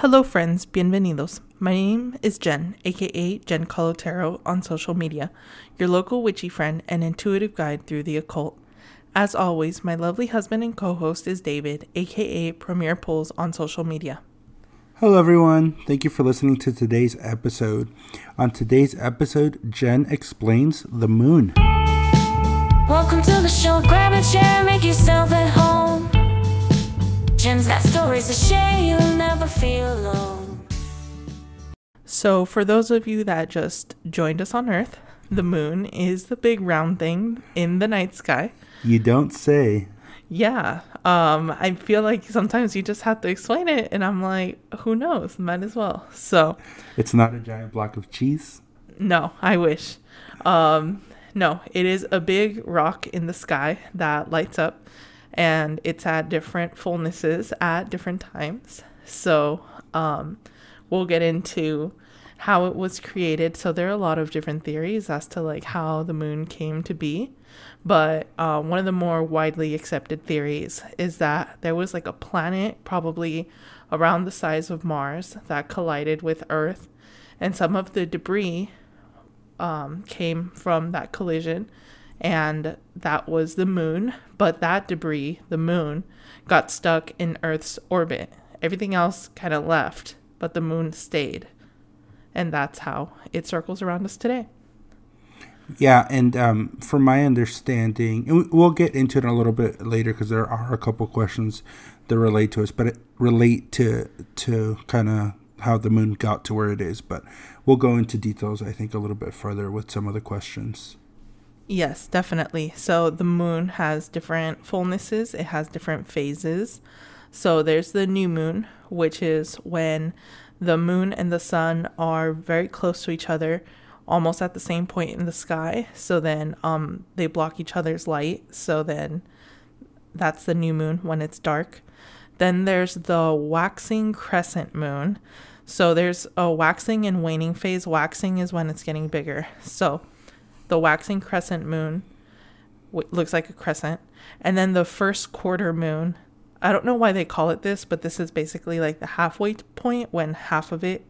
Hello, friends. Bienvenidos. My name is Jen, aka Jen Kahlo Tarot, on social media, your local witchy friend and intuitive guide through the occult. As always, my lovely husband and co host is David, aka Premier Pulls on social media. Hello, everyone. Thank you for listening to today's episode. On today's episode, Jen explains the moon. Welcome to the show. Grab a chair, make yourself at home. Jen's got stories to share. You'll never feel alone. So, for those of you that just joined us on Earth, the moon is the big round thing in the night sky. You don't say. Yeah. Um, I feel like sometimes you just have to explain it, and I'm like, who knows? Might as well. So, It's not a giant block of cheese. no, I wish. Um, no, it is a big rock in the sky that lights up, and it's at different fullnesses at different times. So, um, we'll get into how it was created. So, there are a lot of different theories as to like how the moon came to be. But uh, one of the more widely accepted theories is that there was like a planet, probably around the size of Mars, that collided with Earth, and some of the debris um, came from that collision, and that was the moon. But that debris, the moon, got stuck in Earth's orbit. Everything else kind of left, but the moon stayed. And that's how it circles around us today. Yeah, and um, from my understanding, and we- we'll get into it a little bit later because there are a couple questions that relate to us, but it relate to to kind of how the moon got to where it is. But we'll go into details, I think, a little bit further with some of the questions. Yes, definitely. So the moon has different fullnesses, it has different phases. So there's the new moon, which is when the moon and the sun are very close to each other, almost at the same point in the sky. So then um they block each other's light. So then that's the new moon when it's dark. Then there's the waxing crescent moon. So there's a waxing and waning phase. Waxing is when it's getting bigger. So the waxing crescent moon looks like a crescent and then the first quarter moon. I don't know why they call it this but this is basically like the halfway point when half of it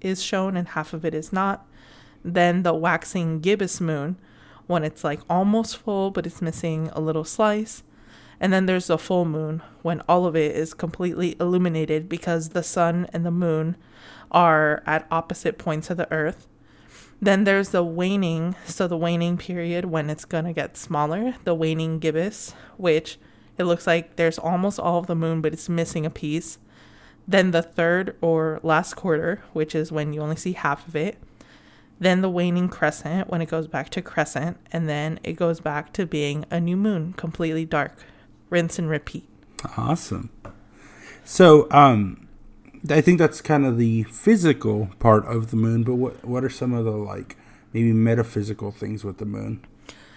is shown and half of it is not. Then the waxing gibbous moon when it's like almost full but it's missing a little slice. And then there's the full moon when all of it is completely illuminated because the sun and the moon are at opposite points of the earth then there's the waning, so the waning period when it's going to get smaller, the waning gibbous, which it looks like there's almost all of the moon, but it's missing a piece. Then the third or last quarter, which is when you only see half of it. Then the waning crescent, when it goes back to crescent, and then it goes back to being a new moon, completely dark. Rinse and repeat. Awesome. So, um, I think that's kind of the physical part of the moon. But what what are some of the like maybe metaphysical things with the moon?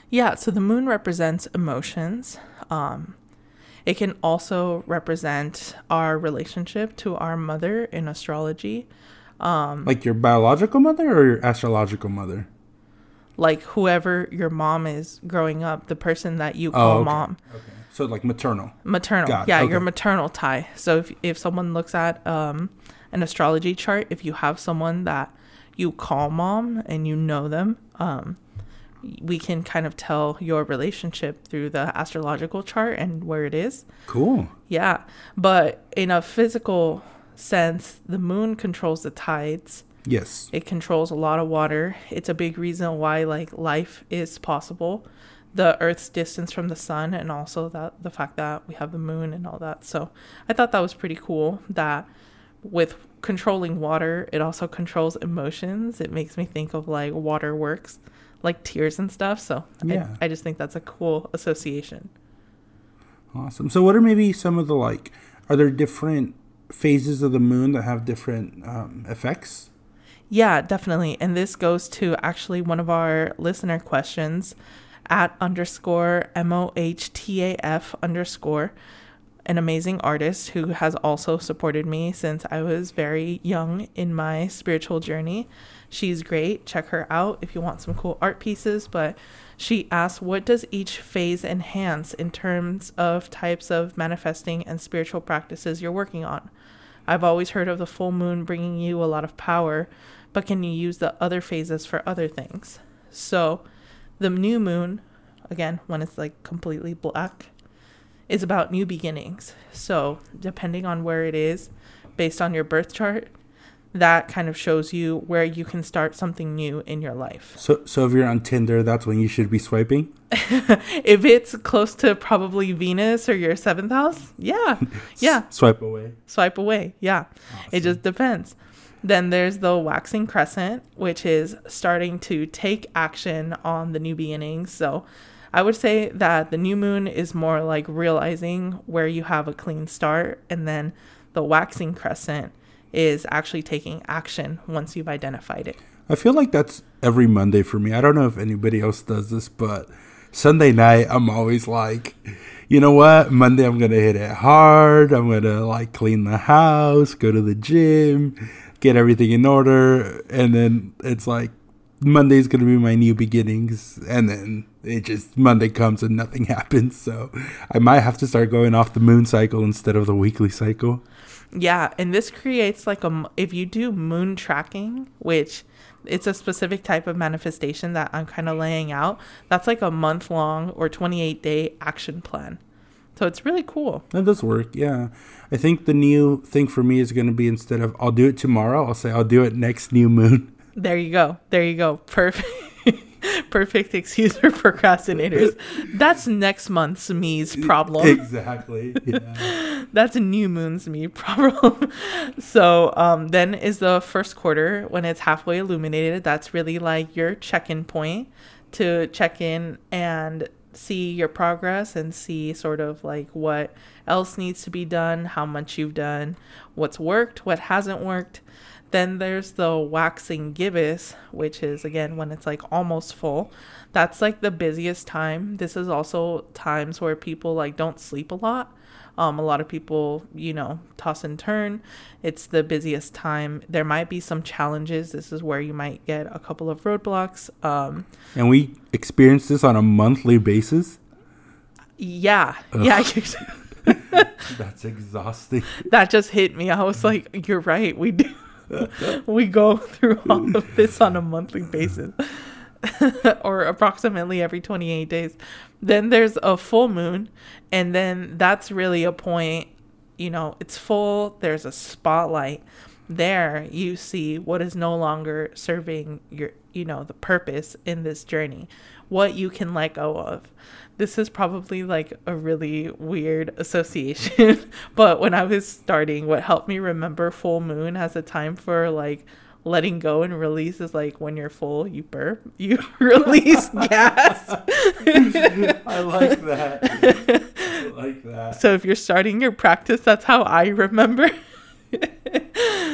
Yeah, so the moon represents emotions. Um, it can also represent our relationship to our mother in astrology. Um, Like your biological mother or your astrological mother? Like whoever your mom is growing up, the person that you Oh, call okay. mom. Okay. So like maternal. Maternal. Got yeah, okay. your maternal tie. So if, if someone looks at um, an astrology chart, if you have someone that you call mom and you know them, um, we can kind of tell your relationship through the astrological chart and where it is. Cool. Yeah, but in a physical sense, the moon controls the tides. Yes. It controls a lot of water. It's a big reason why like life is possible. The Earth's distance from the sun, and also that the fact that we have the moon and all that. So I thought that was pretty cool. That with controlling water, it also controls emotions. It makes me think of like water works, like tears and stuff. So Yeah. I, I just think that's a cool association. Awesome. So what are maybe some of the like? Are there different phases of the moon that have different um, effects? Yeah, definitely. And this goes to actually one of our listener questions at underscore M O H T A F underscore, an amazing artist who has also supported me since I was very young in my spiritual journey. She's great. Check her out if you want some cool art pieces. But she asked, What does each phase enhance in terms of types of manifesting and spiritual practices you're working on? I've always heard of the full moon bringing you a lot of power, but can you use the other phases for other things? So, the new moon, again, when it's like completely black, is about new beginnings. So, depending on where it is, based on your birth chart, that kind of shows you where you can start something new in your life. So, so if you're on Tinder, that's when you should be swiping. if it's close to probably Venus or your seventh house, yeah, yeah, Swipe away. swipe away. Yeah, it just depends. Then there's the waxing crescent, which is starting to take action on the new beginnings. So I would say that the new moon is more like realizing where you have a clean start, and then the waxing crescent is actually taking action once you've identified it. I feel like that's every Monday for me. I don't know if anybody else does this, but Sunday night I'm always like, you know what? Monday I'm gonna hit it hard. I'm gonna like clean the house, go to the gym, get everything in order, and then it's like Monday's gonna be my new beginnings, and then it just Monday comes and nothing happens. So I might have to start going off the moon cycle instead of the weekly cycle. Yeah, and this creates like a if you do moon tracking, which it's a specific type of manifestation that I'm kind of laying out. That's like a month long or 28 day action plan. So it's really cool. That does work, yeah. I think the new thing for me is going to be instead of I'll do it tomorrow, I'll say I'll do it next new moon. There you go. There you go. Perfect. Perfect excuse for procrastinators. That's next month's me's problem. Exactly. Yeah. That's a new moon's me problem. so um, then is the first quarter when it's halfway illuminated. That's really like your check-in point to check in and see your progress and see sort of like what else needs to be done, how much you've done, what's worked, what hasn't worked. Then there's the waxing gibbous, which is again when it's like almost full. That's like the busiest time. This is also times where people like don't sleep a lot. Um, a lot of people, you know, toss and turn. It's the busiest time. There might be some challenges. This is where you might get a couple of roadblocks. Um, and we experience this on a monthly basis. yeah, yeah. That's exhausting. that just hit me. I was like, you're right. We do. we go through all of this on a monthly basis. or approximately every 28 days. Then there's a full moon, and then that's really a point, you know, it's full, there's a spotlight. There you see what is no longer serving your, you know, the purpose in this journey, what you can let go of. This is probably like a really weird association, but when I was starting, what helped me remember full moon as a time for like letting go and release is like when you're full, you burp, you release gas. I like that. I like that. So if you're starting your practice, that's how I remember.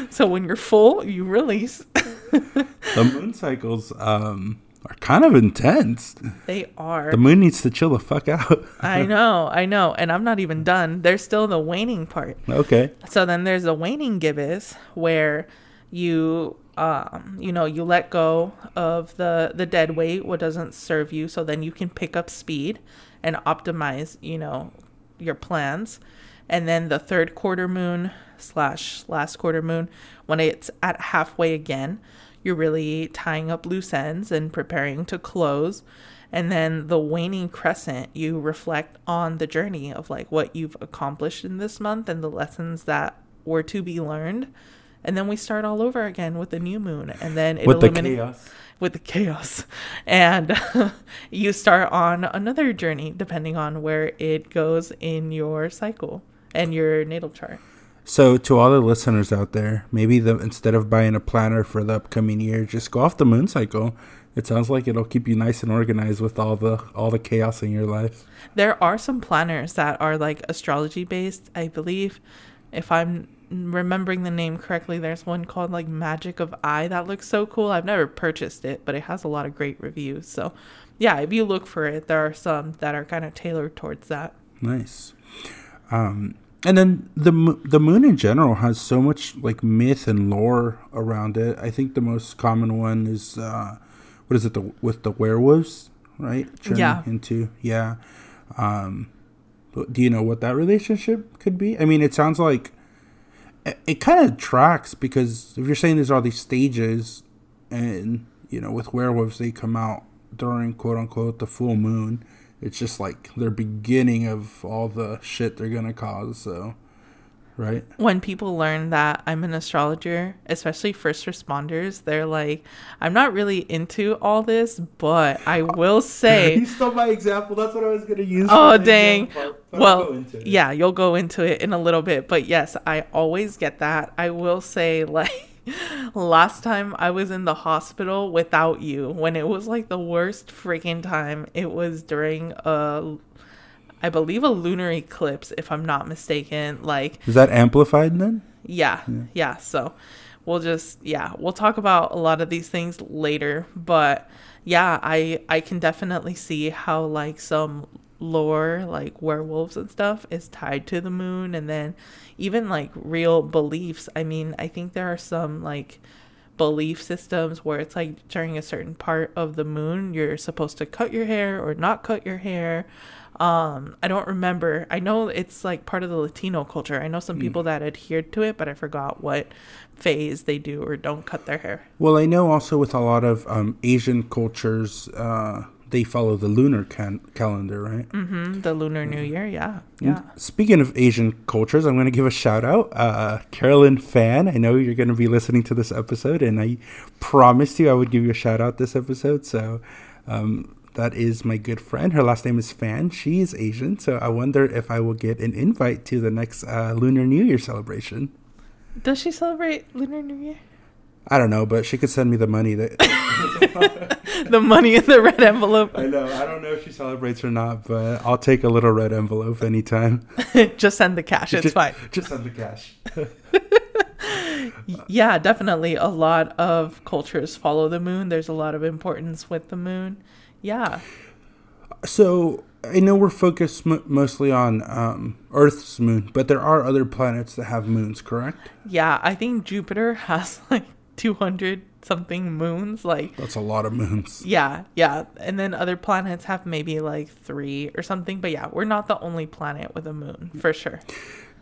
so when you're full, you release. The moon cycles um, are kind of intense. They are. The moon needs to chill the fuck out. I know, I know. And I'm not even done. There's still the waning part. okay. So then there's the waning gibbous where you um you know you let go of the the dead weight what doesn't serve you so then you can pick up speed and optimize you know your plans. And then the third quarter moon slash last quarter moon when it's at halfway again you're really tying up loose ends and preparing to close. And then the waning crescent you reflect on the journey of like what you've accomplished in this month and the lessons that were to be learned and then we start all over again with the new moon and then it With the chaos. with the chaos and you start on another journey depending on where it goes in your cycle and your natal chart So, to all the listeners out there, maybe the instead of buying a planner for the upcoming year, just go off the moon cycle. It sounds like it'll keep you nice and organized with all the all the chaos in your life. there are some planners that are like astrology based i believe if i'm remembering the name correctly there's one called like Magic of I that looks so cool i've never purchased it but it has a lot of great reviews so yeah if you look for it there are some that are kind of tailored towards that Nice. Um, and then the the moon in general has so much like myth and lore around it. I think the most common one is uh, what is it the with the werewolves, right? Yeah. Into yeah. Um, do you know what that relationship could be? I mean, it sounds like it, kind of tracks because if you're saying there's all these stages, and you know, with werewolves they come out during quote unquote the full moon. It's just like their beginning of all the shit they're gonna cause. So, right? when people learn that I'm an astrologer, especially first responders, they're like, I'm not really into all this, but I will say, you stole my example. That's what I was gonna use. oh, dang. Well, yeah, you'll go into it in a little bit, but yes, I always get that. I will say, like, last time I was in the hospital without you, when it was like the worst freaking time, it was during a. I believe a lunar eclipse, if I'm not mistaken. Like, Is that amplified then? yeah, yeah. So we'll just yeah, we'll talk about a lot of these things later, but yeah, I I can definitely see how like some lore like werewolves and stuff is tied to the moon and then even like real beliefs. I mean, I think there are some like belief systems where it's like during a certain part of the moon you're supposed to cut your hair or not cut your hair um i don't remember. I know it's like part of the latino culture. I know some people that adhered to it but i forgot what phase they do or don't cut their hair. Well, I know also with a lot of um, Asian cultures, uh, they follow the lunar can- calendar, right? hmm the lunar new year yeah. Yeah. Speaking of Asian cultures, I'm going to give a shout out. Uh, Carolyn Fan, I know you're going to be listening to this episode, and I promised you I would give you a shout out this episode. So um, that is my good friend. Her last name is Fan. She is Asian, so I wonder if I will get an invite to the next uh, Lunar New Year celebration. does she celebrate lunar new year I don't know, but she could send me the money that. the money in the red envelope I know. I don't know if she celebrates or not, but I'll take a little red envelope anytime. just send the cash it's just, fine Just send the cash. Yeah, definitely. A lot of cultures follow the moon. There's a lot of importance with the moon. Yeah. So I know we're focused mostly on um, Earth's moon, but there are other planets that have moons, correct? Yeah, I think Jupiter has like 200 something moons. Like, That's a lot of moons. yeah, yeah. And then other planets have maybe like three or something. But yeah, we're not the only planet with a moon for sure.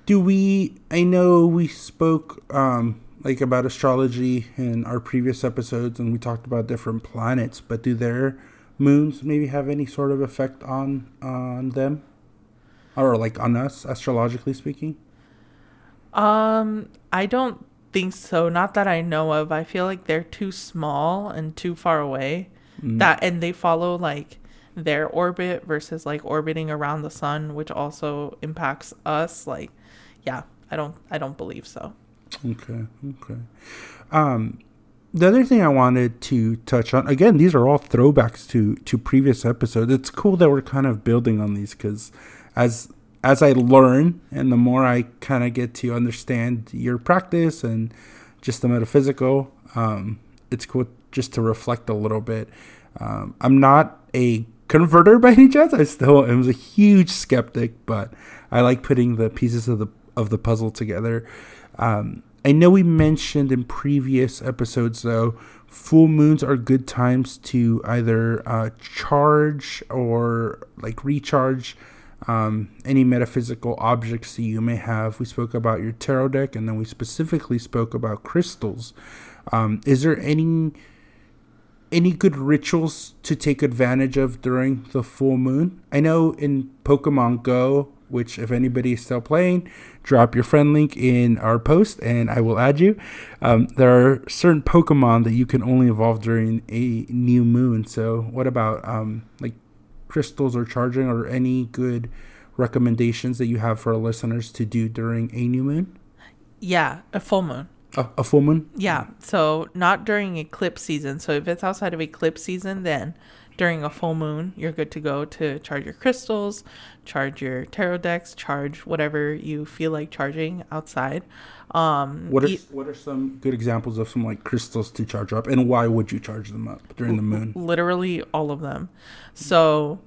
Do we? I know we spoke um, like about astrology in our previous episodes, and we talked about different planets. But do their moons maybe have any sort of effect on on them, or like on us, astrologically speaking? Um, I don't think so. Not that I know of. I feel like they're too small and too far away. That and they follow like their orbit versus like orbiting around the sun, which also impacts us. Like, yeah, I don't I don't believe so. Okay, okay. Um, the other thing I wanted to touch on again, these are all throwbacks to to previous episodes. It's cool that we're kind of building on these because as as I learn and the more I kind of get to understand your practice and just the metaphysical, um, it's cool just to reflect a little bit. Um, I'm not a converter by any chance. I still am a huge skeptic, but I like putting the pieces of the of the puzzle together. Um, I know we mentioned in previous episodes, though, full moons are good times to either uh, charge or like recharge um, any metaphysical objects that you may have. We spoke about your tarot deck, and then we specifically spoke about crystals. Um, is there any any good rituals to take advantage of during the full moon? I know in Pokemon Go, which if anybody is still playing, drop your friend link in our post and I will add you. Um, there are certain Pokemon that you can only evolve during a new moon. So, what about um, like crystals or charging or any good recommendations that you have for our listeners to do during a new moon? Yeah, a full moon. A, a full moon? Yeah, so not during eclipse season. So if it's outside of eclipse season, then during a full moon, you're good to go to charge your crystals, charge your tarot decks, charge whatever you feel like charging outside. Um, What are e- what are some good examples of some like crystals to charge up, and why would you charge them up during the moon? literally all of them. So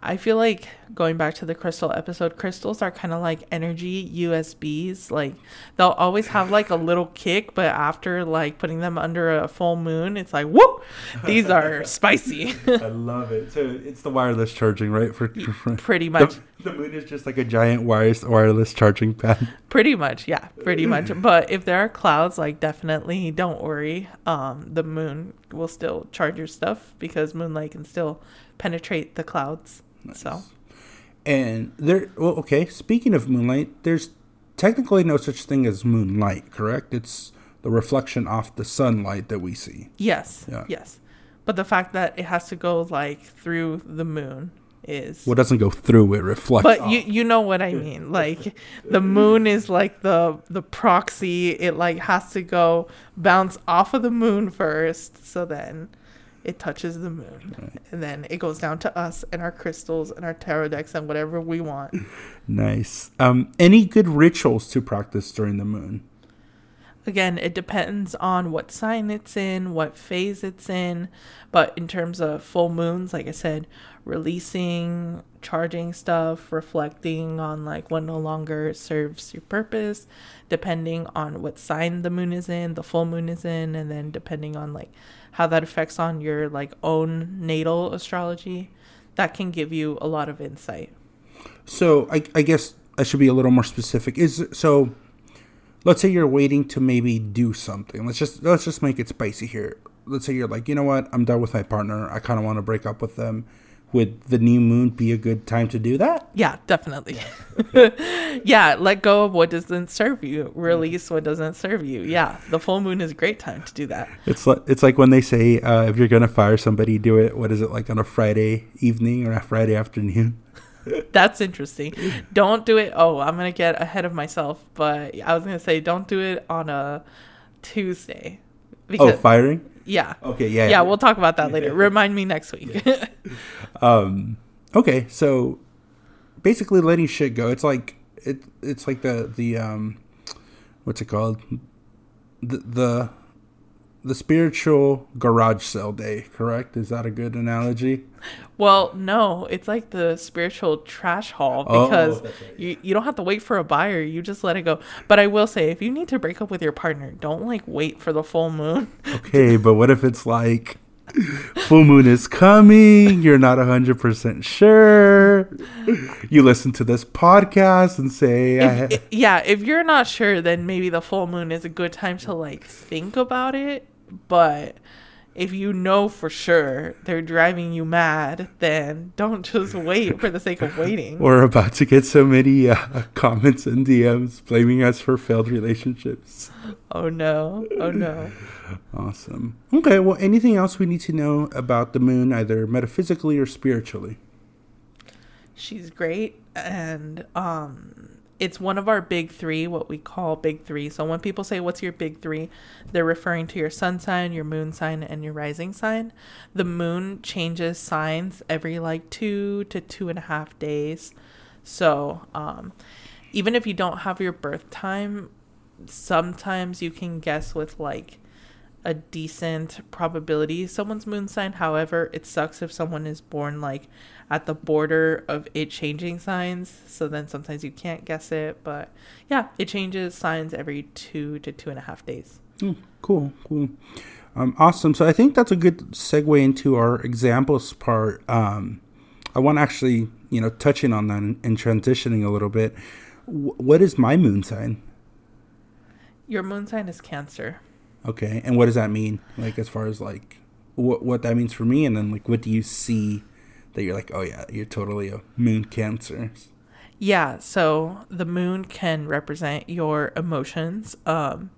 I feel like going back to the crystal episode, crystals are kind of like energy USBs. Like they'll always have like a little kick, but after like putting them under a full moon, it's like whoop, these are spicy. I love it. So it's the wireless charging, right? For, for pretty much. The, the moon is just like a giant wireless wireless charging pad. Pretty much, yeah, pretty much. But if there are clouds, like definitely don't worry. Um, the moon will still charge your stuff because moonlight can still penetrate the clouds. So And there, well, okay. Speaking of moonlight, there's technically no such thing as moonlight, correct? It's the reflection off the sunlight that we see. yes, Yeah. yes. But the fact that it has to go like through the moon is What doesn't go through it reflects. but off. you you know what I mean. Like the moon is like the the proxy. It like has to go bounce off of the moon first, so then it touches the moon, and then it goes down to us and our crystals and our tarot decks and whatever we want. nice. Um, any good rituals to practice during the moon? Again, it depends on what sign it's in, what phase it's in. But in terms of full moons, like I said, releasing, charging stuff, reflecting on like what no longer serves your purpose, depending on what sign the moon is in, the full moon is in, and then depending on like how that affects on your like own natal astrology, that can give you a lot of insight. So I, I guess I should be a little more specific. Is so. Let's say you're waiting to maybe do something. Let's just let's just make it spicy here. Let's say you're like, you know what, I'm done with my partner. I kind of want to break up with them. Would the new moon be a good time to do that? Yeah, definitely. yeah, let go of what doesn't serve you. Release what doesn't serve you. Yeah, the full moon is a great time to do that. It's like it's like when they say uh, if you're gonna fire somebody, do it. What is it like on a Friday evening or a Friday afternoon? That's interesting. Don't do it. Oh, I'm going to get ahead of myself, but I was going to say don't do it on a Tuesday. Oh, firing. Yeah. Okay, yeah, Yeah, we'll talk about that later. Remind me next week. Um, okay, so basically letting shit go. It's like it. It's like the the um, what's it called? The the the spiritual garage sale day. Correct? Is that a good analogy? well, no, it's like the spiritual trash haul Oh, because right. you, you don't have to wait for a buyer. You just let it go. But I will say, if you need to break up with your partner, don't like wait for the full moon. Okay, but what if it's like full moon is coming? You're not hundred percent sure. You listen to this podcast and say, If, yeah, if you're not sure, then maybe the full moon is a good time to like think about it. But if you know for sure they're driving you mad, then don't just wait for the sake of waiting. We're about to get so many uh, comments and DMs blaming us for failed relationships. Oh no. Oh no. Awesome. Okay, well, anything else we need to know about the moon, either metaphysically or spiritually? She's great and um it's one of our big 3, what we call big 3. So when people say what's your big 3, they're referring to your sun sign, your moon sign and your rising sign. The moon changes signs every like 2 to two and a half days. So, um even if you don't have your birth time, sometimes you can guess with like a decent probability someone's moon sign. However, it sucks if someone is born like at the border of it changing signs. So then sometimes you can't guess it. But yeah, it changes signs every two to two and a half days. Oh, cool, cool. Um, awesome. So I think that's a good segue into our examples part. Um, I want to actually, you know, touching on that and, and transitioning a little bit. W- what is my moon sign? Your moon sign is Cancer. Okay, and what does that mean? Like as far as like what what that means for me, and then like what do you see that you're like, oh yeah, you're totally a moon Cancer. Yeah, so the moon can represent your emotions. Um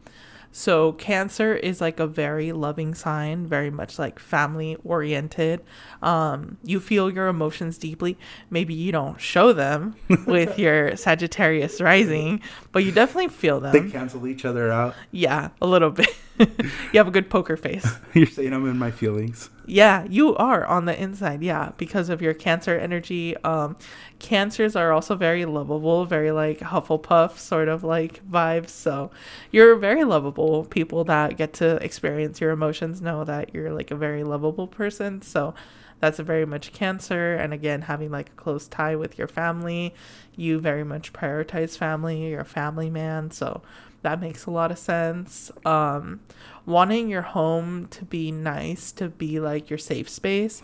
so Cancer is like a very loving sign, very much like family oriented. Um you feel your emotions deeply. Maybe you don't show them with your Sagittarius rising, but you definitely feel them. They cancel each other out. Yeah, a little bit. you have a good poker face. you're saying I'm in my feelings. Yeah, you are on the inside. Yeah, because of your cancer energy. Um, cancers are also very lovable, very like Hufflepuff sort of like vibes. So you're very lovable. People that get to experience your emotions know that you're like a very lovable person. So that's very much Cancer. And again, having like a close tie with your family, you very much prioritize family. You're a family man, so that makes a lot of sense. Um, wanting your home to be nice, to be like your safe space.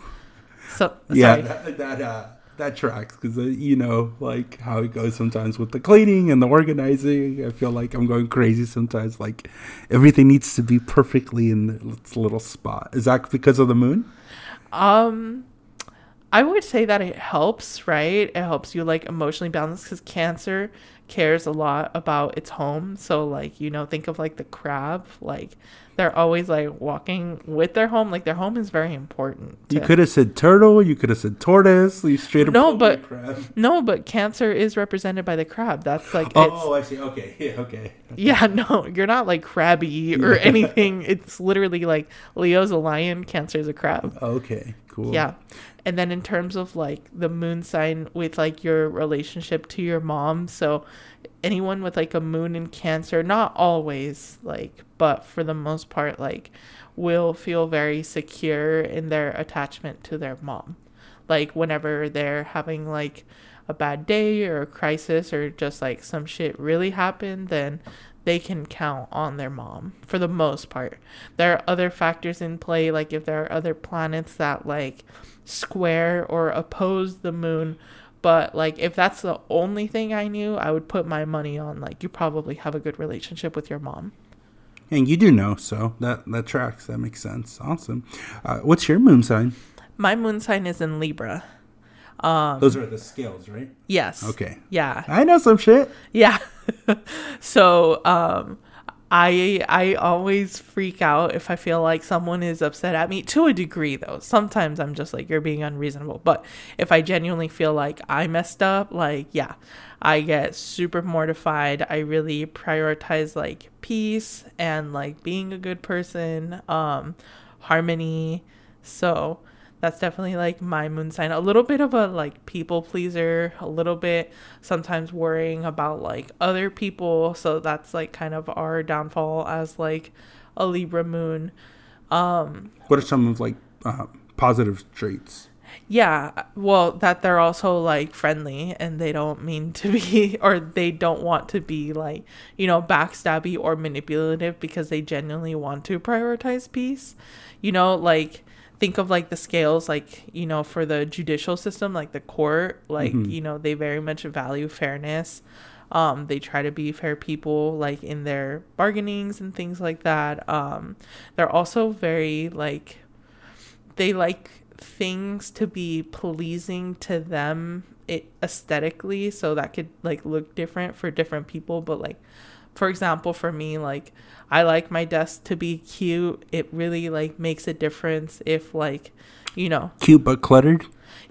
So Yeah, sorry. that that, uh, that tracks because uh, you know like how it goes sometimes with the cleaning and the organizing. I feel like I'm going crazy sometimes. Like everything needs to be perfectly in its little spot. Is that because of the moon? Um, I would say that it helps, right? It helps you like emotionally balance because Cancer cares a lot about its home. So, like, you know, think of like the crab. Like, they're always like walking with their home. Like, their home is very important. You could have said turtle. You could have said tortoise. You straight up No, but- crab. No, but Cancer is represented by the crab. That's like, oh, it's, Oh, I see. Okay, yeah, okay. yeah, no, you're not like crabby or anything. It's literally like Leo's a lion, Cancer's a crab. Okay, cool. Yeah. And then in terms of like the moon sign with like your relationship to your mom, so anyone with like a moon in Cancer, not always like, but for the most part, like will feel very secure in their attachment to their mom. Like whenever they're having like a bad day or a crisis or just like some shit really happened, then they can count on their mom for the most part. There are other factors in play, like if there are other planets that like square or oppose the moon. But like if that's the only thing I knew, I would put my money on like you probably have a good relationship with your mom. And you do know, so that that tracks. That makes sense. Awesome. Uh, what's your moon sign? My moon sign is in Libra. Um Those are the scales, right? yes. Okay. Yeah. I know some shit. Yeah. so, um I I always freak out if I feel like someone is upset at me to a degree though. Sometimes I'm just like you're being unreasonable, but if I genuinely feel like I messed up, like yeah, I get super mortified. I really prioritize like peace and like being a good person, um harmony. So, that's definitely like my moon sign. A little bit of a like people pleaser, a little bit sometimes worrying about like other people. So that's like kind of our downfall as like a Libra moon. Um What are some of like uh, positive traits? yeah, well that they're also like friendly and they don't mean to be or they don't want to be like, you know, backstabby or manipulative because they genuinely want to prioritize peace. You know, like think of like the scales like you know for the judicial system like the court like you know they very much value fairness. Um they try to be fair people like in their bargainings and things like that. Um they're also very like they like things to be pleasing to them it aesthetically so that could like look different for different people but like for example for me like i like my desk to be cute. It really like makes a difference if like you know. Cute but cluttered.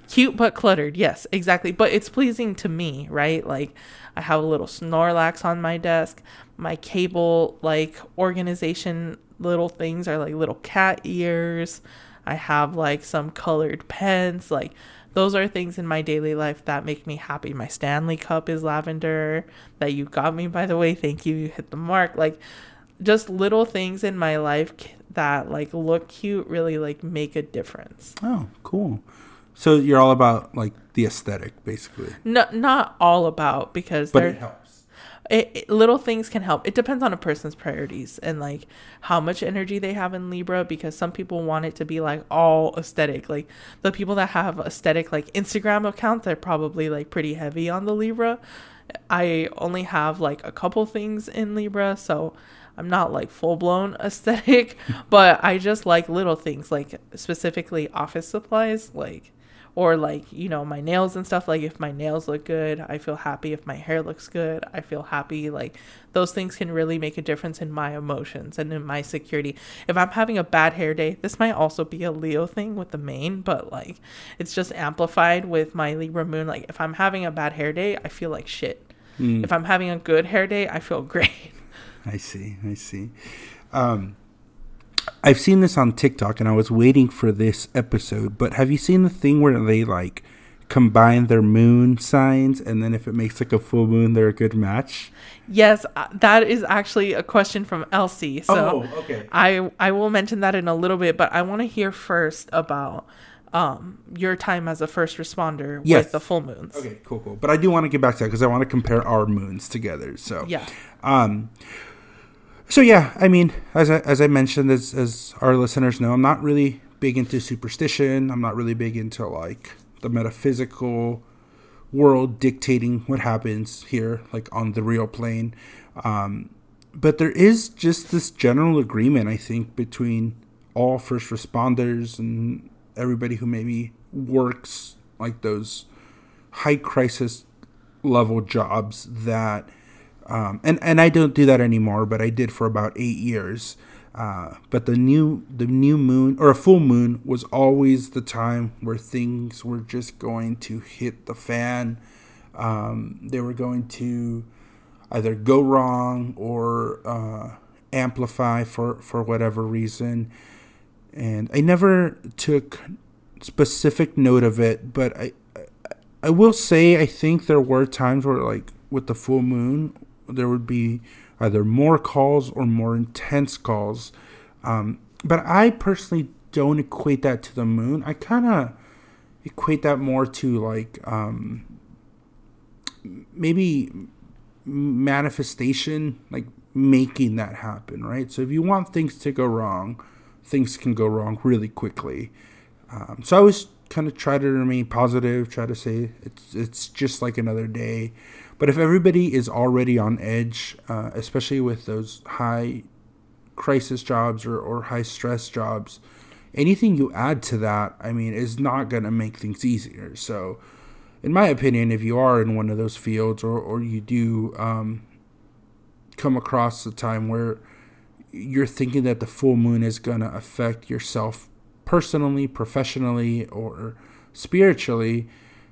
cute but cluttered yes exactly. But it's pleasing to me right? Like i have a little snorlax on my desk. My cable like organization little things are like little cat ears. I have like some colored pens like those are things in my daily life that make me happy my stanley cup is lavender that you got me by the way thank you you hit the mark like just little things in my life that like look cute really like make a difference Oh, cool. So you're all about like the aesthetic, basically. no, not all about because But there it helps. It, it- little things can help. It depends on a person's priorities and like how much energy they have in Libra because some people want it to be like all aesthetic. Like the people that have aesthetic like Instagram accounts, they're probably like pretty heavy on the Libra. I only have like a couple things in Libra, so I'm not like full blown aesthetic, but I just like little things like specifically office supplies like or like you know my nails and stuff like if my nails look good i feel happy. If my hair looks good i feel happy. Like those things can really make a difference in my emotions and in my security. If i'm having a bad hair day this might also be a leo thing with the mane but like it's just amplified with my libra moon. Like if i'm having a bad hair day i feel like shit. If i'm having a good hair day i feel great. I see. I see. Um, I've seen this on TikTok, and I was waiting for this episode. But have you seen the thing where they like combine their moon signs, and then if it makes like a full moon, they're a good match? yes uh, that is actually a question from elsie so Oh, okay. I I will mention that in a little bit, but I want to hear first about um your time as a first responder Yes. with the full moons. Okay, cool, cool. But I do want to get back to that because I want to compare our moons together. So Yeah. Um, so yeah, I mean, as I, as I mentioned, as as our listeners know, I'm not really big into superstition. I'm not really big into like the metaphysical world dictating what happens here, like on the real plane. Um, but there is just this general agreement, I think, between all first responders and everybody who maybe works like those high crisis level jobs that um, and and I don't do that anymore, but I did for about eight years. Uh, but the new the new moon or a full moon was always the time where things were just going to hit the fan. Um, they were going to either go wrong or uh, amplify for for whatever reason. And I never took specific note of it, but I I will say I think there were times where like with the full moon there would be either more calls or more intense calls. Um, but I personally don't equate that to the moon. I kind of equate that more to like um, maybe manifestation, like making that happen, right? So if you want things to go wrong, things can go wrong really quickly. Um, so I always kind of try to remain positive, try to say it's it's just like another day. But if everybody is already on edge, uh, especially with those high crisis jobs or, or high stress jobs, anything you add to that, I mean, is not going to make things easier. So, in my opinion, if you are in one of those fields or, or you do um, come across a time where you're thinking that the full moon is going to affect yourself personally, professionally, or spiritually,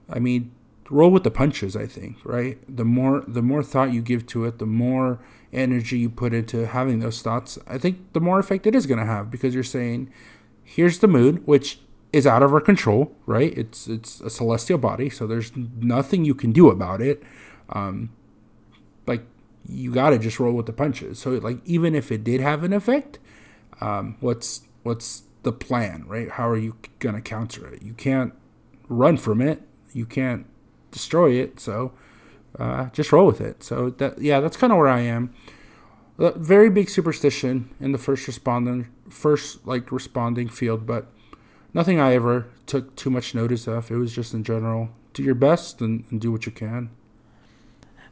I mean, roll with the punches i think right? The more the more thought you give to it the more energy you put into having those thoughts i think the more effect it is going to have because you're saying here's the mood which is out of our control right? It's it's a celestial body so there's nothing you can do about it. Um like you got to just roll with the punches. So like even if it did have an effect um what's what's the plan right? How are you going to counter it? You can't run from it. You can't destroy it. So uh, just roll with it. So that yeah, that's kind of where I am. Uh, very big superstition in the first responding first like responding field, but nothing I ever took too much notice of. It was just in general, do your best and, and do what you can.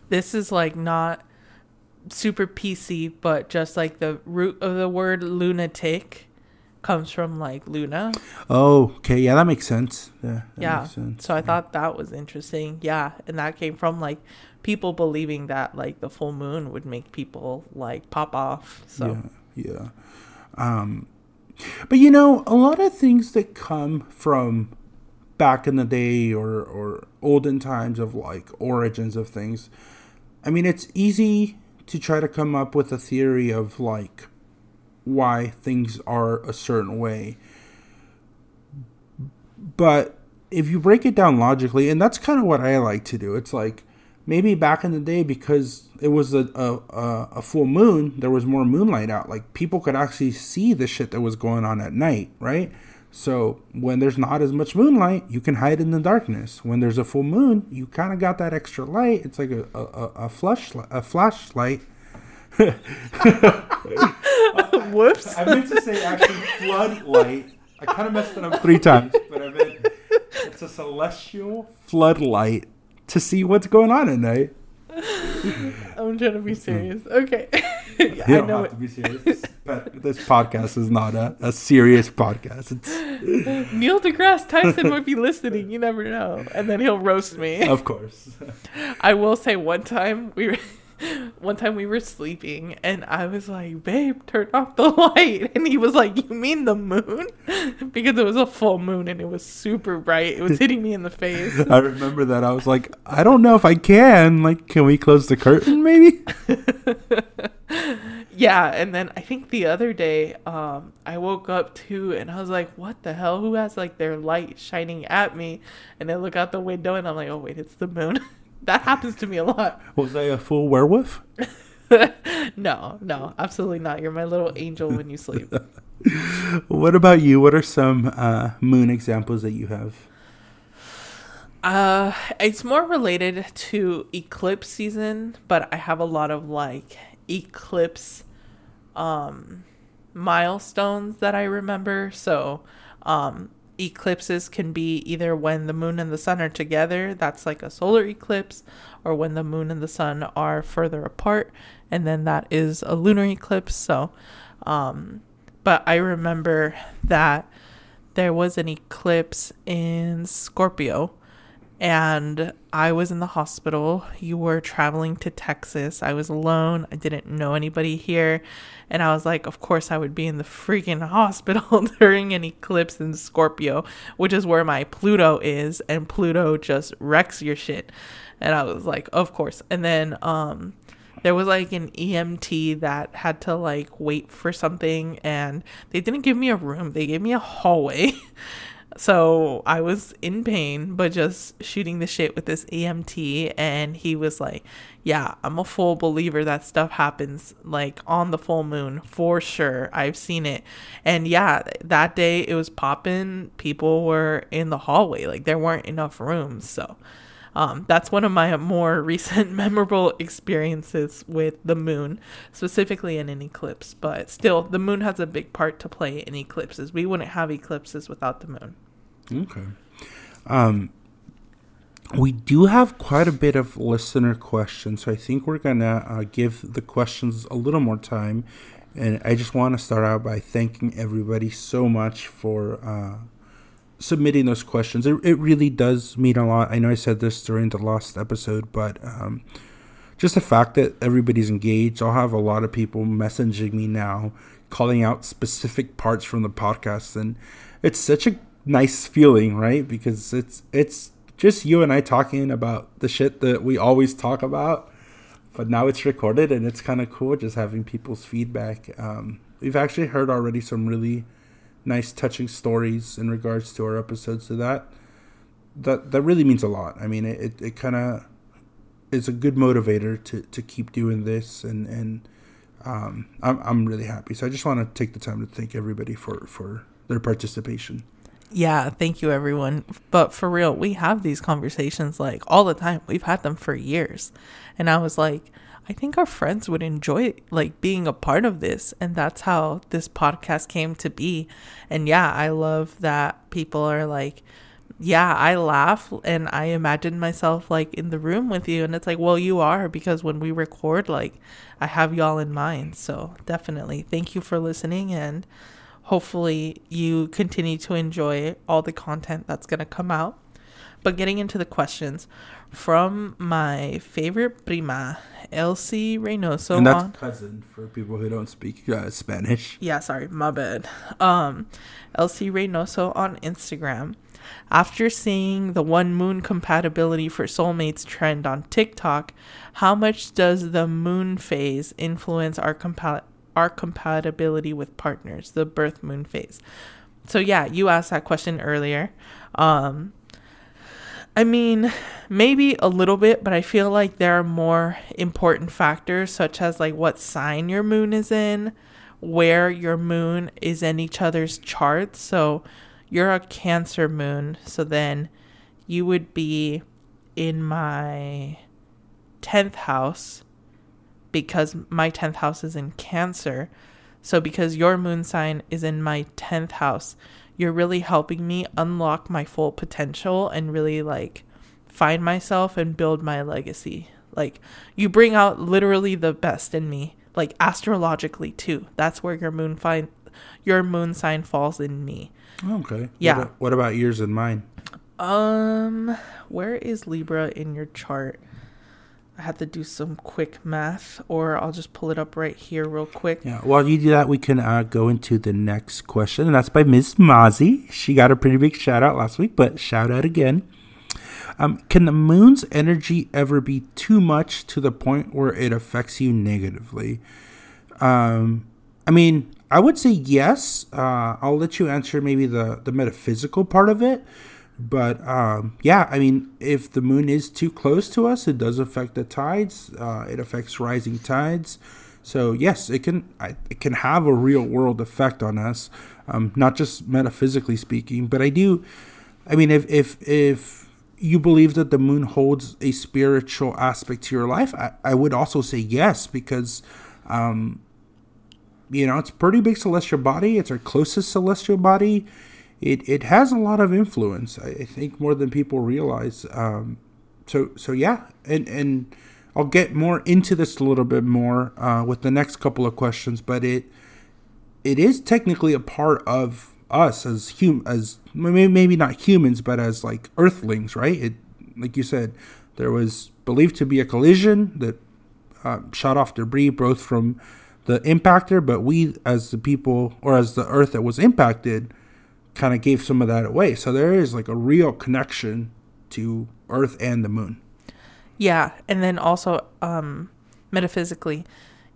This is like not super PC, but just like the root of the word lunatic comes from like Luna. Oh, okay, yeah, that makes sense. Yeah, yeah. sense. So I thought that was interesting. Yeah, and that came from like people believing that like the full moon would make people like pop off. So Yeah, yeah. Um, but you know, a lot of things that come from back in the day or or olden times of like origins of things. I mean, it's easy to try to come up with a theory of like why things are a certain way. But if you break it down logically, and that's kind of what I like to do, it's like maybe back in the day because it was a, a, a, full moon, there was more moonlight out. Like people could actually see the shit that was going on at night, right? So when there's not as much moonlight, you can hide in the darkness. When there's a full moon, you kind of got that extra light. It's like a a, a, flash a flashlight. whoops. I meant to say actually floodlight. I kind of messed it up three times, but I meant it's a celestial floodlight to see what's going on at night. I'm trying to be serious. Okay. You I don't know have it. to be serious. This, but this podcast is not a, a serious podcast. It's Neil deGrasse Tyson might be listening. You never know. And then he'll roast me. of course. I will say one time we were one time we were sleeping and I was like, babe, turn off the light. And he was like, You mean the moon? Because it was a full moon and it was super bright. It was hitting me in the face. I remember that. I was like, I don't know if I can. Like, can we close the curtain, maybe? yeah, and then I think the other day, um, I woke up too and I was like, What the hell? Who has like their light shining at me? And I look out the window and I'm like, Oh wait, it's the moon. That happens to me a lot. Was I a full werewolf? no, no, absolutely not. You're my little angel when you sleep. what about you? What are some uh, moon examples that you have? Uh, it's more related to eclipse season, but I have a lot of like eclipse um milestones that I remember. So, um eclipses can be either when the moon and the sun are together, that's like a solar eclipse, or when the moon and the sun are further apart, and then that is a lunar eclipse. So, um but I remember that there was an eclipse in Scorpio and I was in the hospital. You were traveling to Texas. I was alone. I didn't know anybody here. And I was like, of course, I would be in the freaking hospital during an eclipse in Scorpio, which is where my Pluto is. And Pluto just wrecks your shit. And I was like, of course. And then, um, there was like an EMT that had to like wait for something and they didn't give me a room. They gave me a hallway. So I was in pain, but just shooting the shit with this EMT. And he was like, Yeah, I'm a full believer that stuff happens like on the full moon for sure. I've seen it. And yeah, that day it was popping. People were in the hallway, like there weren't enough rooms. So um, that's one of my more recent memorable experiences with the moon, specifically in an eclipse. But still, the moon has a big part to play in eclipses. We wouldn't have eclipses without the moon. Okay. Um, we do have quite a bit of listener questions, so I think we're gonna uh, give the questions a little more time. And I just want to start out by thanking everybody so much for uh, submitting those questions. It, it really does mean a lot. I know I said this during the last episode, but um, just the fact that everybody's engaged, I'll have a lot of people messaging me now, calling out specific parts from the podcast, and it's such a nice feeling, right? Because it's it's just you and I talking about the shit that we always talk about, but now it's recorded and it's kind of cool just having people's feedback. Um, we've actually heard already some really nice touching stories in regards to our episodes so that that that really means a lot i mean it, it, it kind of is a good motivator to, to keep doing this and and um, I'm, I'm really happy so i just want to take the time to thank everybody for for their participation Yeah, thank you everyone. But for real, we have these conversations like all the time. We've had them for years. And I was like, I think our friends would enjoy like being a part of this and that's how this podcast came to be. And yeah, I love that people are like yeah, I laugh and I imagine myself like in the room with you and it's like, well, you are because when we record like I have y'all in mind. So, definitely thank you for listening and hopefully you continue to enjoy all the content that's going to come out. But getting into the questions from my favorite prima, Elsie Reynoso. and that's on- cousin for people who don't speak uh, spanish yeah, sorry, my bad. Um, Elsie Reynoso on Instagram. After seeing the one moon compatibility for soulmates trend on TikTok, how much does the moon phase influence our compa- our compatibility with partners, the birth moon phase? So yeah, you asked that question earlier. Um, I mean, maybe a little bit, but I feel like there are more important factors, such as like what sign your moon is in, where your moon is in each other's charts. So you're a Cancer moon, so then you would be in my 10th house because my 10th house is in Cancer. So because your moon sign is in my 10th house, you're really helping me unlock my full potential and really like find myself and build my legacy. Like you bring out literally the best in me, like astrologically too. That's where your moon find your moon sign falls in me. okay Yeah. what, what about yours and mine Um, where is Libra in your chart? Had to do some quick math, or I'll just pull it up right here real quick. Yeah, while you do that, we can uh, go into the next question, and that's by Ms. Mozzie. She got a pretty big shout out last week, but shout out again. Um, can the moon's energy ever be too much to the point where it affects you negatively? Um, I mean, I would say yes. Uh, I'll let you answer maybe the, the metaphysical part of it. But um, yeah, I mean, if the moon is too close to us, it does affect the tides. Uh, it affects rising tides. So yes, it can it can have a real world effect on us, um, not just metaphysically speaking. But I do, I mean, if if if you believe that the moon holds a spiritual aspect to your life, I, I would also say yes because, um, you know, it's pretty big celestial body. It's our closest celestial body. It it has a lot of influence. I, think more than people realize. Um, so so yeah, and and I'll get more into this a little bit more uh, with the next couple of questions, but it it is technically a part of us as hum as maybe not humans, but as like Earthlings, right? It like you said, there was believed to be a collision that uh, shot off debris both from the impactor, but we as the people or as the Earth that was impacted kind of gave some of that away. So there is like a real connection to Earth and the Moon. Yeah, and then also um, metaphysically,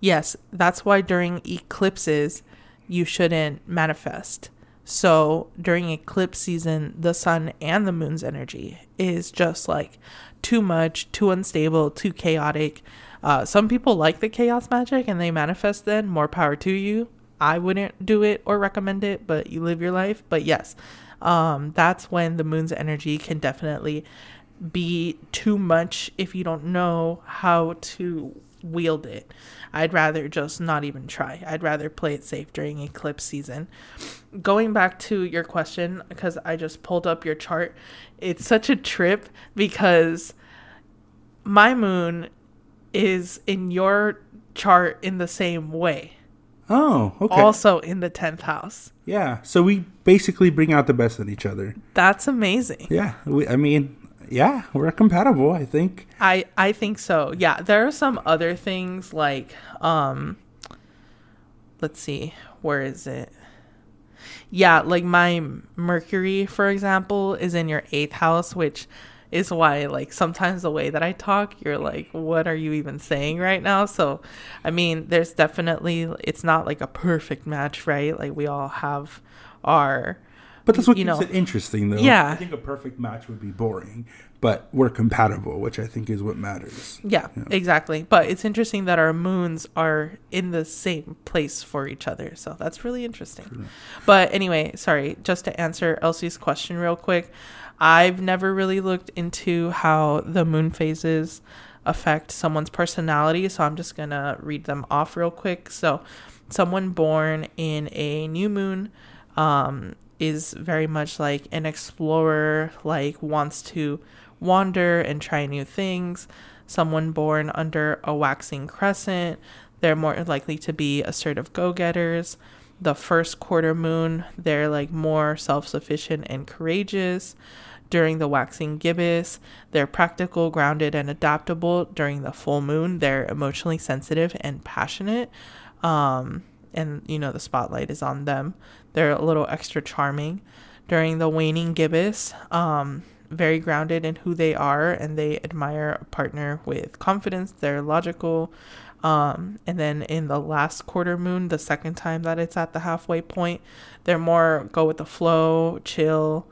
yes, that's why during eclipses you shouldn't manifest. So during eclipse season, the sun and the moon's energy is just like too much, too unstable, too chaotic. Uh, some people like the chaos magic and they manifest then. More power to you. I wouldn't do it or recommend it, but you live your life. But yes, um, that's when the moon's energy can definitely be too much if you don't know how to wield it. I'd rather just not even try. I'd rather play it safe during eclipse season. Going back to your question, because I just pulled up your chart, it's such a trip because my moon is in your chart in the same way. Oh, okay. Also in the 10th house. Yeah. So we basically bring out the best in each other. That's amazing. Yeah. We, I mean, yeah, we're compatible, I think. I I think so. Yeah, there are some other things like um let's see, where is it? Yeah, like my Mercury, for example, is in your 8th house, which is why like sometimes the way that I talk, you're like, what are you even saying right now? So, I mean, there's definitely it's not like a perfect match, right? Like we all have our But that's what you keeps know, it interesting, though. Yeah. I think a perfect match would be boring, but we're compatible, which I think is what matters. Yeah, exactly. But it's interesting that our moons are in the same place for each other. So that's really interesting. But anyway, sorry, just to answer Elsie's question real quick. I've never really looked into how the moon phases affect someone's personality, so I'm just to read them off real quick. So, someone born in a new moon um, is very much like an explorer, like wants to wander and try new things. Someone born under a waxing crescent, they're more likely to be assertive go getters. The first quarter moon, they're like more self sufficient and courageous. During the waxing gibbous, they're practical, grounded, and adaptable. During the full moon, they're emotionally sensitive and passionate. Um, and you know the spotlight is on them. They're a little extra charming. During the waning gibbous, um, very grounded in who they are, and they admire a partner with confidence. They're logical. Um, and then in the last quarter moon, the second time that it's at the halfway point, they're more go with the flow, chill.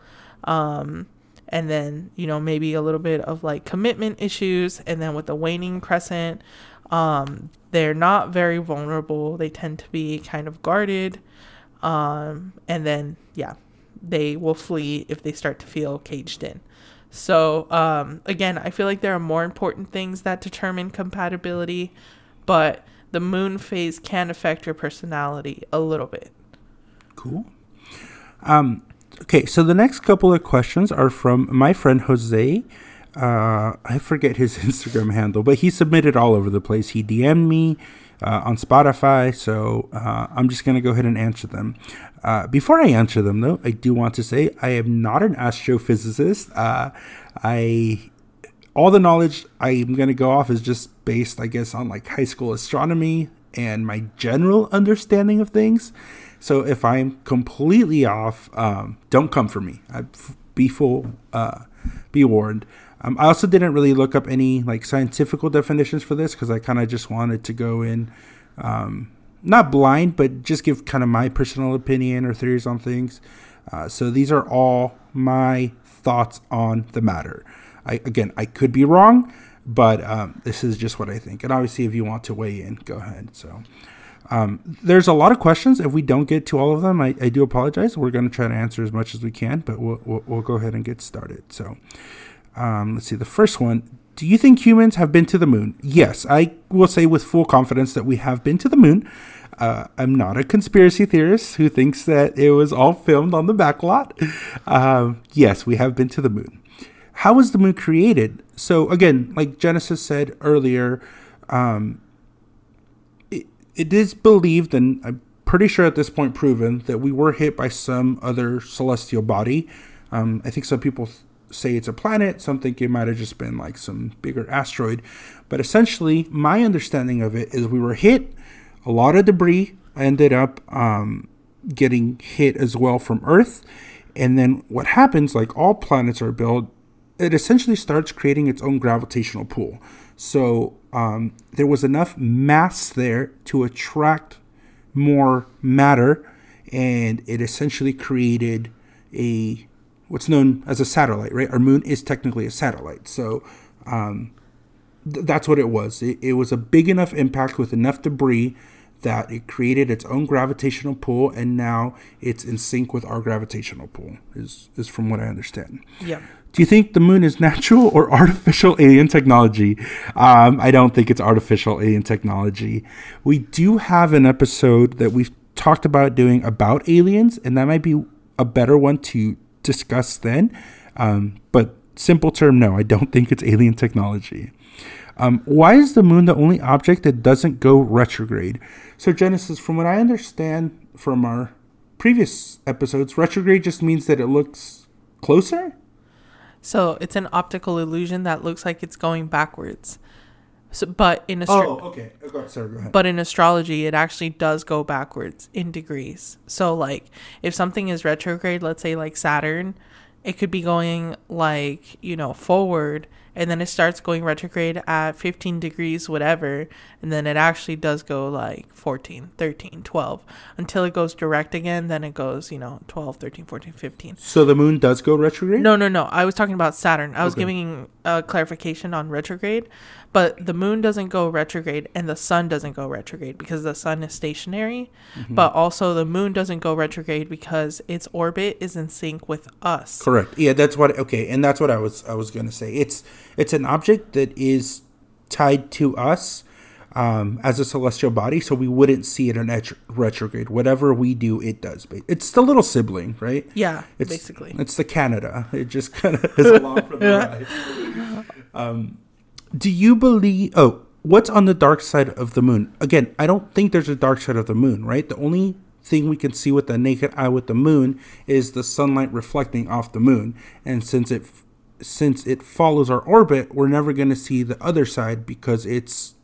Um, and then you know maybe a little bit of like commitment issues. And then with the waning crescent um they're not very vulnerable. They tend to be kind of guarded. Um and then yeah they will flee if they start to feel caged in. So um again i feel like there are more important things that determine compatibility but the moon phase can affect your personality a little bit. Cool. Um, okay, so the next couple of questions are from my friend Jose. Uh, I forget his Instagram handle, but he submitted all over the place. He DM'd me uh, on Spotify, so uh, I'm just going to go ahead and answer them. Uh, before I answer them, though, I do want to say I am not an astrophysicist. Uh, I all the knowledge I'm going to go off is just based, I guess, on like high school astronomy and my general understanding of things. So if I'm completely off, um, don't come for me. I be full, uh, be warned. Um, I also didn't really look up any like scientific definitions for this because I kind of just wanted to go in, um, not blind, but just give kind of my personal opinion or theories on things. Uh, so these are all my thoughts on the matter. I again, I could be wrong. but um, this is just what I think. And obviously, if you want to weigh in, go ahead. So. Um, there's a lot of questions. If we don't get to all of them, I, I do apologize. We're going to try to answer as much as we can, but we'll, we'll, we'll go ahead and get started. So, um, let's see. The first one Do you think humans have been to the moon? Yes, I will say with full confidence that we have been to the moon. Uh, I'm not a conspiracy theorist who thinks that it was all filmed on the backlot. Um, yes, we have been to the moon. How was the moon created? So, again, like Genesis said earlier, um, it is believed, and I'm pretty sure at this point proven, that we were hit by some other celestial body. Um, I think some people th- say it's a planet, some think it might have just been like some bigger asteroid. But essentially, my understanding of it is we were hit, a lot of debris ended up um, getting hit as well from Earth. And then what happens, like all planets are built, it essentially starts creating its own gravitational pull. So um, there was enough mass there to attract more matter, and it essentially created a what's known as a satellite. Right, our moon is technically a satellite, so um, th- that's what it was. It, it was a big enough impact with enough debris that it created its own gravitational pull, and now it's in sync with our gravitational pull. Is is from what I understand. Yeah. Do you think the moon is natural or artificial alien technology? Um, I don't think it's artificial alien technology. We do have an episode that we've talked about doing about aliens, and that might be a better one to discuss then. Um, but simple term, no, I don't think it's alien technology. Um, why is the moon the only object that doesn't go retrograde? So, Genesis, from what I understand from our previous episodes, retrograde just means that it looks closer. So it's an optical illusion that looks like it's going backwards. So, but in astro- Oh, okay. Oh, go, sorry, go ahead. but in astrology, it actually does go backwards in degrees. So like if something is retrograde, let's say like Saturn, it could be going like, you know, forward and then it starts going retrograde at 15 degrees whatever and then it actually does go like 14 13 12 until it goes direct again then it goes you know 12 13 14 15 So the moon does go retrograde? no, no, no. I was talking about Saturn. I was Okay. giving a clarification on retrograde, but the moon doesn't go retrograde and the sun doesn't go retrograde because the sun is stationary. Mm-hmm. But also, the moon doesn't go retrograde because its orbit is in sync with us. Correct. Yeah, that's what okay, and that's what I was I was going to say. It's it's an object that is tied to us um, as a celestial body, so we wouldn't see it in etch- retrograde. Whatever we do, it does. It's the little sibling, right? Yeah, It's, basically. It's the Canada. It just kind of is along for the ride. Um, do you believe? Oh, what's on the dark side of the moon? Again, I don't think there's a dark side of the moon, right? The only thing we can see with the naked eye with the moon is the sunlight reflecting off the moon, and since it since it follows our orbit, we're never going to see the other side because it's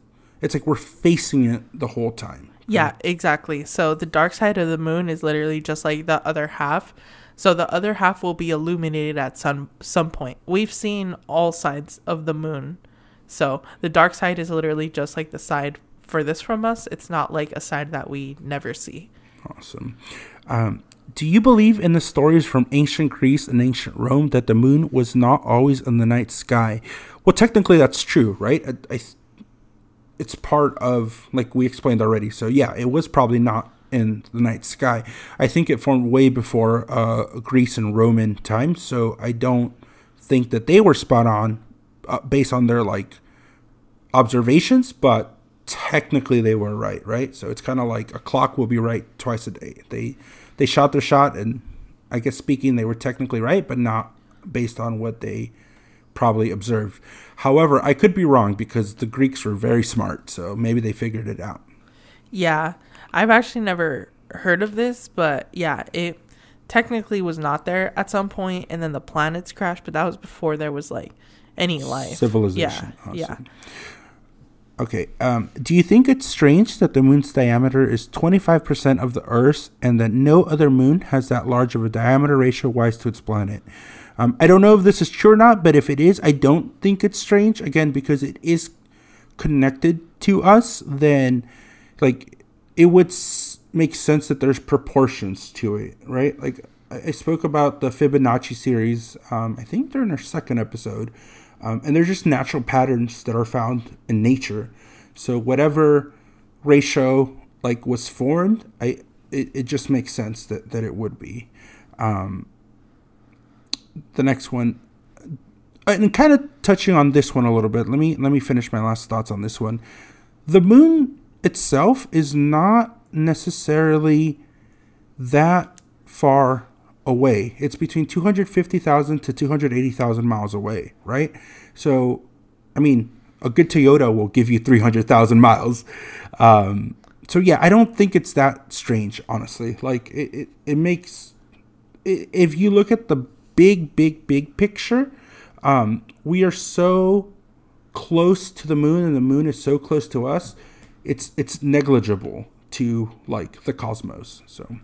it's like we're facing it the whole time. Yeah, exactly. So the dark side of the moon is literally just like the other half. So the other half will be illuminated at some some point. We've seen all sides of the moon. So the dark side is literally just like the side furthest from us. It's not like a side that we never see. Awesome. Um, do you believe in the stories from ancient Greece and ancient Rome that the moon was not always in the night sky? Well, technically, that's true, right? I, I, it's part of, like we explained already. So, yeah, it was probably not in the night sky. I think it formed way before uh, Greece and Roman times. So, I don't think that they were spot on uh, based on their, like, observations, but technically they were right, right? So it's kind of like a clock will be right twice a day. They they shot their shot, and I guess speaking, they were technically right, but not based on what they probably observed. However, I could be wrong because the Greeks were very smart, so maybe they figured it out. Yeah, I've actually never heard of this, but yeah, it technically was not there at some point, and then the planets crashed. But that was before there was like any life, Civilization. Yeah, yeah. Okay. Um, do you think it's strange that the moon's diameter is 25% of the Earth's and that no other moon has that large of a diameter ratio wise to its planet? Um, I don't know if this is true or not, but if it is, I don't think it's strange. Again, because it is connected to us, then like it would s- make sense that there's proportions to it, right? Like I I spoke about the Fibonacci series, um, I think during our second episode, Um, and they're just natural patterns that are found in nature. So whatever ratio like was formed, I it, it just makes sense that, that it would be. Um, the next one, and kind of touching on this one a little bit. Let me let me finish my last thoughts on this one. The moon itself is not necessarily that far away. It's between 250,000 to 280,000 miles away, right? So, I mean, a good Toyota will give you 300,000 miles. Um, so yeah, I don't think it's that strange, honestly. Like it, it, it makes if you look at the big, big, big picture, um, we are so close to the moon, and the moon is so close to us. It's it's negligible to like the cosmos. So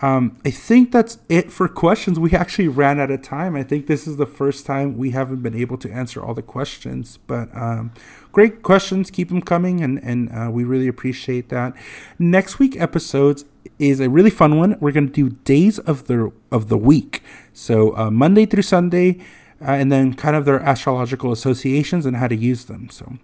um, I think that's it for questions. We actually ran out of time. I think this is the first time we haven't been able to answer all the questions, but um, great questions. Keep them coming, and and uh, we really appreciate that. Next week episodes is a really fun one. We're going to do days of the of the week, so uh, Monday through Sunday, uh, and then kind of their astrological associations and how to use them. So,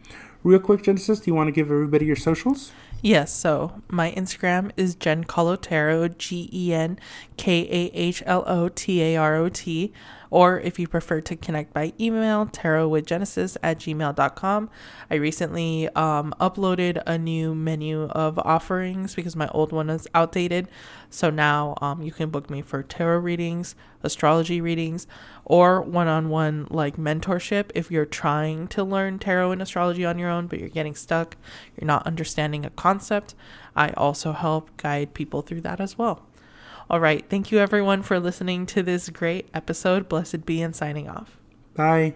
real quick, Genesis, do you want to give everybody your socials? Yes, so my Instagram is Jen Tarot, G E N K A H L O T A R O T. Or if you prefer to connect by email, tarotwithgenesis at gmail.com. I recently um, uploaded a new menu of offerings because my old one is outdated. So now um, you can book me for tarot readings, astrology readings, or one on one like mentorship if you're trying to learn tarot and astrology on your own, but you're getting stuck, you're not understanding a concept. I also help guide people through that as well. All right. Thank you, everyone, for listening to this great episode. Blessed be and signing off. Bye.